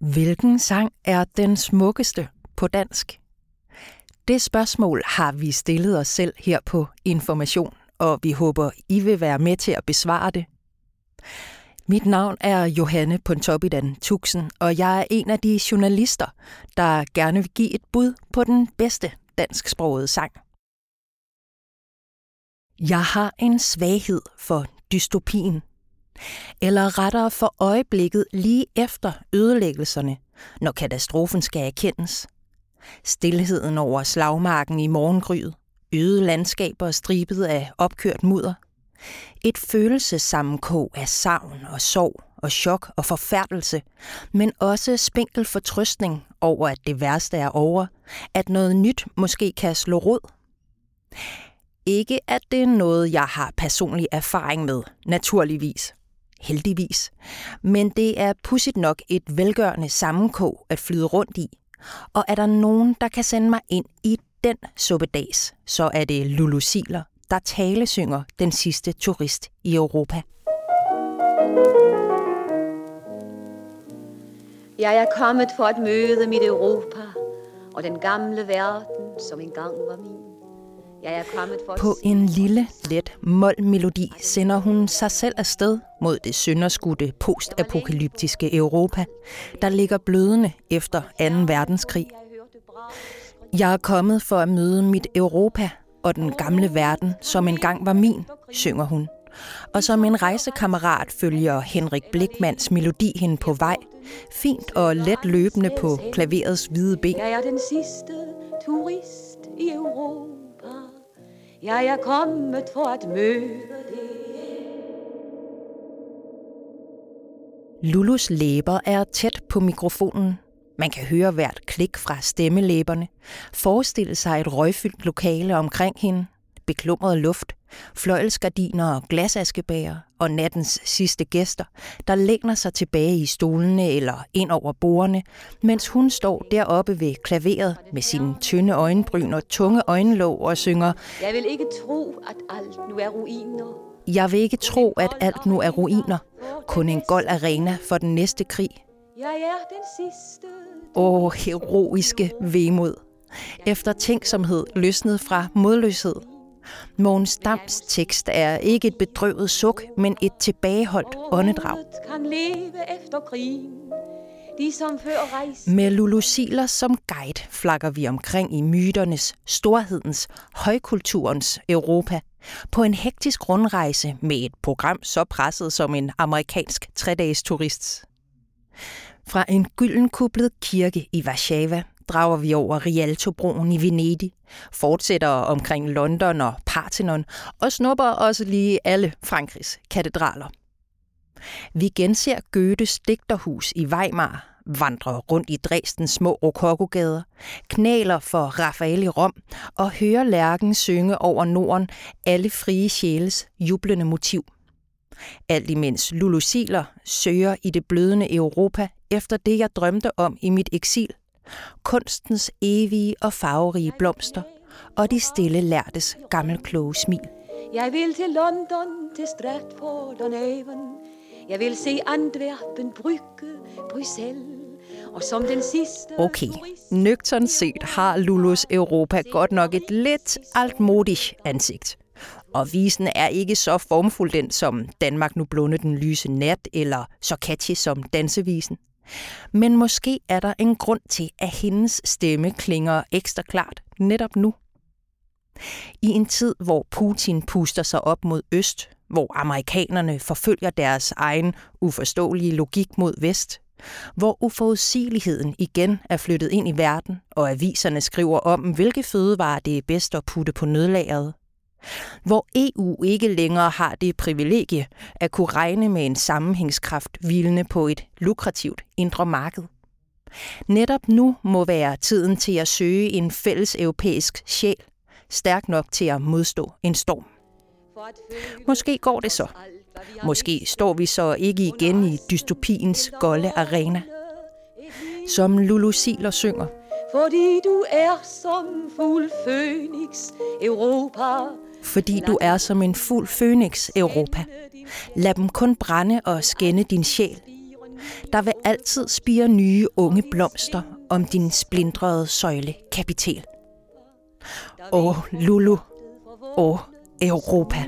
Hvilken sang er den smukkeste på dansk? Det spørgsmål har vi stillet os selv her på Information, og vi håber, I vil være med til at besvare det. Mit navn er Johanne Pontoppidan Tuxen, og jeg er en af de journalister, der gerne vil give et bud på den bedste dansksprogede sang. Jeg har en svaghed for dystopien. Eller rettere for øjeblikket lige efter ødelæggelserne, når katastrofen skal erkendes. Stilheden over slagmarken i morgengryet, øde landskaber stribet af opkørt mudder. Et følelsessammenkog af savn og sorg og chok og forfærdelse, men også spinkel fortrøstning over, at det værste er over, at noget nyt måske kan slå rod. Ikke at det er noget, jeg har personlig erfaring med, naturligvis. Heldigvis. Men det er pudsigt nok et velgørende sammenkog at flyde rundt i. Og er der nogen, der kan sende mig ind i den suppedags, så er det Lulu Siler, der talesynger den sidste turist i Europa. Jeg er kommet for at møde mit Europa og den gamle verden, som engang var min. Jeg er kommet for På en lille, let målmelodi sender hun sig selv afsted mod det sønderskudte postapokalyptiske Europa, der ligger blødende efter 2. verdenskrig. Jeg er kommet for at møde mit Europa og den gamle verden, som engang var min, synger hun. Og som en rejsekammerat følger Henrik Blikmans melodi hende på vej, fint og let løbende på klaverets hvide ben. Jeg er den sidste turist i Europa. Jeg er kommet for at møde det. Lulus læber er tæt på mikrofonen. Man kan høre hvert klik fra stemmelæberne. Forestille sig et røgfyldt lokale omkring hende. Beklumret luft, fløjelsgardiner og glasaskebager og nattens sidste gæster, der læner sig tilbage i stolene eller ind over bordene, mens hun står deroppe ved klaveret med sine tynde øjenbryn og tunge øjenlåg og synger Jeg vil ikke tro, at alt nu er ruiner. Jeg vil ikke tro, at alt nu er ruiner. Kun en gold arena for den næste krig. Jeg er den sidste. Åh, heroiske vemod. Efter tænksomhed løsnet fra modløshed. Mogens Dams tekst er ikke et bedrøvet suk, men et tilbageholdt åndedrag. Kan leve efter krigen. Med Lulu Siler som guide flakker vi omkring i myternes, storhedens, højkulturens Europa. På en hektisk rundrejse med et program så presset som en amerikansk tre-dages turist. Fra en gyldenkublet kirke i Warszawa drager vi over Rialtobroen i Venedig, fortsætter omkring London og Parthenon og snupper også lige alle Frankrigs katedraler. Vi genser Goethes digterhus i Weimar, vandrer rundt i Dresdens små rokokogader, knaler for Raphael i Rom og hører lærken synge over Norden alle frie sjæles jublende motiv. Alt imens Lulu Siler søger i det blødende Europa efter det, jeg drømte om i mit eksil. Kunstens evige og farverige blomster og de stille lærtes gammelkloge smil. Jeg vil til London, til Stratford og Avon. Jeg vil se Antwerpen, Brygge, Bruxelles. Og som den sidste Okay, nøgtern set har Lulus Europa godt nok et lidt altmodigt ansigt. Og visen er ikke så formfuld den som Danmark nu blunde den lyse nat, eller så catchy som dansevisen. Men måske er der en grund til, at hendes stemme klinger ekstra klart netop nu. I en tid, hvor Putin puster sig op mod øst, hvor amerikanerne forfølger deres egen uforståelige logik mod vest, hvor uforudsigeligheden igen er flyttet ind i verden, og aviserne skriver om, hvilke fødevarer det er bedst at putte på nødlageret. Hvor EU ikke længere har det privilegie at kunne regne med en sammenhængskraft hvilende på et lukrativt indre marked. Netop nu må være tiden til at søge en fælles europæisk sjæl, stærk nok til at modstå en storm. Måske går det så. Måske står vi så ikke igen i dystopiens golde arena, som Lulu Siler synger. Fordi du er som fuld fønix, Europa. Fordi du er som en fuld fønix, Europa. Lad dem kun brænde og skænde din sjæl. Der vil altid spire nye unge blomster om din splindrede søjle kapitel. Åh, Lulu. Åh, Europa.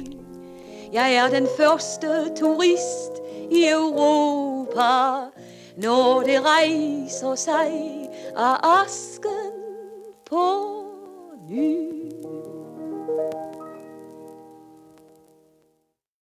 Jeg er den første turist i Europa, når det rejser sig af asken på ny.